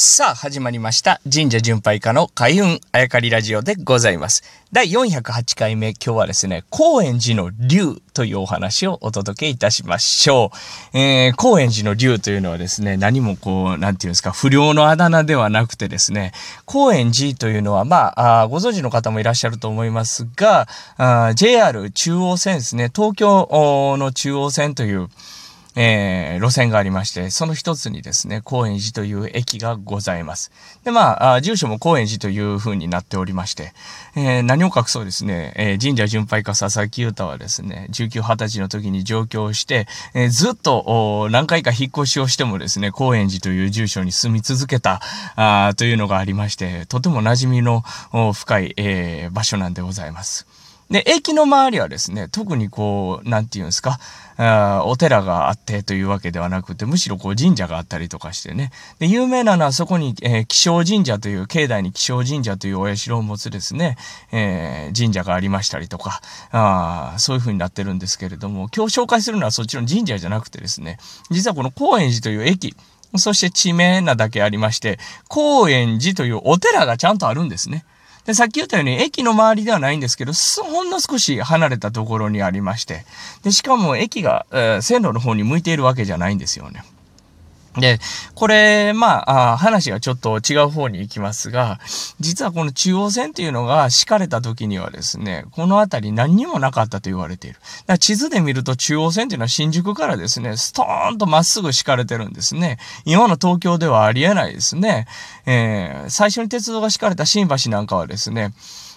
さあ、始まりました。神社巡拝家の開運あやかりラジオでございます。第408回目、今日はですね、高円寺の竜というお話をお届けいたしましょう。えー、高円寺の竜というのはですね、何もこう、なんていうんですか、不良のあだ名ではなくてですね、高円寺というのは、まあ、あご存知の方もいらっしゃると思いますが、JR 中央線ですね、東京の中央線という、えー、路線がありまして、その一つにですね、高円寺という駅がございます。で、まあ、住所も高円寺という風になっておりまして、えー、何を隠そうですね、えー、神社巡拝家佐々木優太はですね、19、20歳の時に上京して、えー、ずっと何回か引っ越しをしてもですね、高円寺という住所に住み続けた、あというのがありまして、とても馴染みの深い、え、場所なんでございます。で、駅の周りはですね、特にこう、なんて言うんですか、あお寺があってというわけではなくて、むしろこう神社があったりとかしてね。で、有名なのはそこに、えー、気象神社という、境内に気象神社というお社を持つですね、えー、神社がありましたりとか、あそういう風になってるんですけれども、今日紹介するのはそっちの神社じゃなくてですね、実はこの高円寺という駅、そして地名なだけありまして、高円寺というお寺がちゃんとあるんですね。で、さっき言ったように、駅の周りではないんですけど、ほんの少し離れたところにありまして、で、しかも駅が、えー、線路の方に向いているわけじゃないんですよね。で、これ、まあ、あ話がちょっと違う方に行きますが、実はこの中央線っていうのが敷かれた時にはですね、この辺り何にもなかったと言われている。だ地図で見ると中央線っていうのは新宿からですね、ストーンとまっすぐ敷かれてるんですね。今の東京ではありえないですね。えー、最初に鉄道が敷かれた新橋なんかはですね、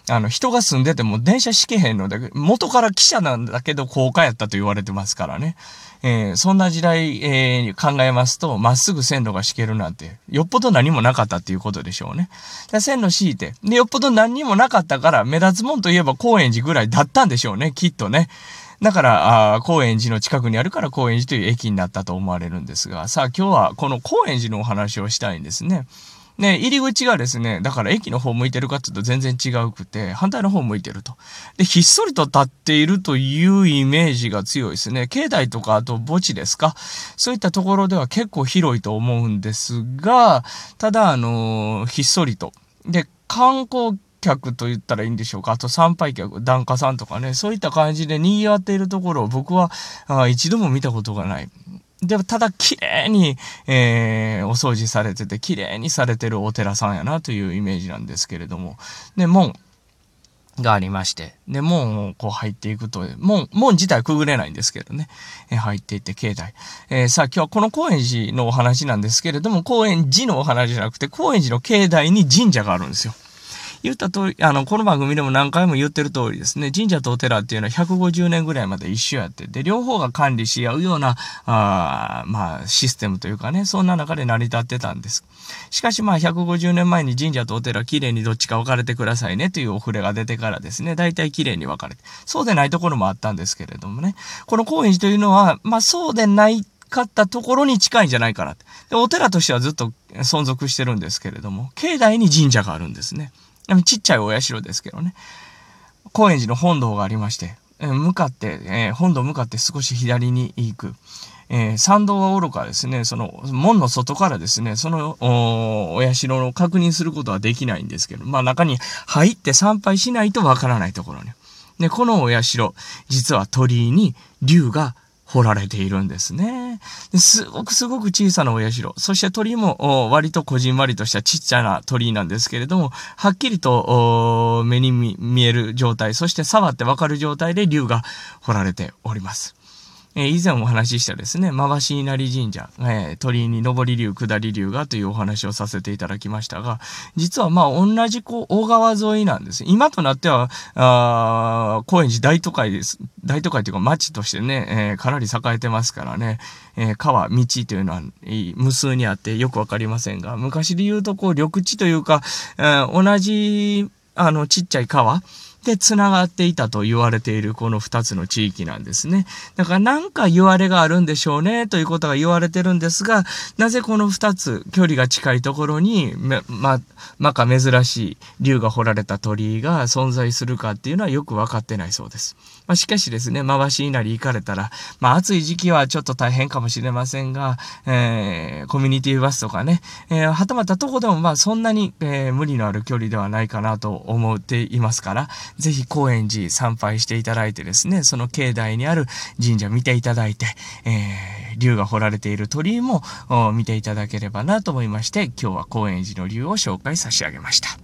あの、人が住んでても電車敷けへんので、元から汽車なんだけど高架やったと言われてますからね。えー、そんな時代、えー、考えますと、まっすぐ線路が敷けるなんて、よっぽど何もなかったっていうことでしょうね。線路敷いて、で、よっぽど何にもなかったから、目立つもんといえば高円寺ぐらいだったんでしょうね、きっとね。だから、あ高円寺の近くにあるから高円寺という駅になったと思われるんですが、さあ今日はこの高円寺のお話をしたいんですね。ね、入り口がですね、だから駅の方向いてるかっていうと全然違うくて、反対の方向いてると。で、ひっそりと立っているというイメージが強いですね。境内とか、あと墓地ですか。そういったところでは結構広いと思うんですが、ただ、あのー、ひっそりと。で、観光客と言ったらいいんでしょうか。あと参拝客、檀家さんとかね、そういった感じで賑わっているところを僕はあ一度も見たことがない。でも、ただ綺麗に、えー、お掃除されてて、綺麗にされてるお寺さんやなというイメージなんですけれども。で、門がありまして、で、門をこう入っていくと、門、門自体くぐれないんですけどね、えー、入っていって境内。えー、さあ今日はこの高円寺のお話なんですけれども、高円寺のお話じゃなくて、高円寺の境内に神社があるんですよ。言った通り、あの、この番組でも何回も言ってる通りですね、神社とお寺っていうのは150年ぐらいまで一緒やって、で、両方が管理し合うような、あまあ、システムというかね、そんな中で成り立ってたんです。しかしまあ、150年前に神社とお寺、綺麗にどっちか分かれてくださいねというお触れが出てからですね、大体綺麗に分かれて、そうでないところもあったんですけれどもね、この高円寺というのは、まあ、そうでないかったところに近いんじゃないかな。で、お寺としてはずっと存続してるんですけれども、境内に神社があるんですね。でもちっちゃいお社ですけどね。高円寺の本堂がありまして、え向かって、えー、本堂向かって少し左に行く。えー、参道は愚かですね、その、門の外からですね、その、お、社を確認することはできないんですけど、まあ中に入って参拝しないとわからないところに。で、このお社、実は鳥居に竜が掘られているんですね。すごくすごく小さなお社。そして鳥も割とこじんまりとしたちっちゃな鳥なんですけれども、はっきりと目に見える状態、そして触ってわかる状態で竜が掘られております。え、以前お話ししたですね、まばし稲荷神社、えー、鳥居に上り竜、下り竜がというお話をさせていただきましたが、実はまあ同じこう、大川沿いなんです。今となっては、あ高円寺大都会です。大都会というか町としてね、えー、かなり栄えてますからね、えー、川、道というのは無数にあってよくわかりませんが、昔で言うとこう、緑地というか、えー、同じ、あの、ちっちゃい川、で繋がっていたと言われているこの二つの地域なんですね。だからなんか言われがあるんでしょうねということが言われてるんですが、なぜこの二つ距離が近いところに、ま、まか珍しい竜が掘られた鳥居が存在するかっていうのはよくわかってないそうです。まあ、しかしですね、回し稲荷行かれたら、まあ、暑い時期はちょっと大変かもしれませんが、えー、コミュニティバスとかね、えー、はたまたとこでもまあそんなに、えー、無理のある距離ではないかなと思っていますから、ぜひ高円寺参拝していただいてですね、その境内にある神社見ていただいて、えー、竜が掘られている鳥居も見ていただければなと思いまして、今日は高円寺の竜を紹介差し上げました。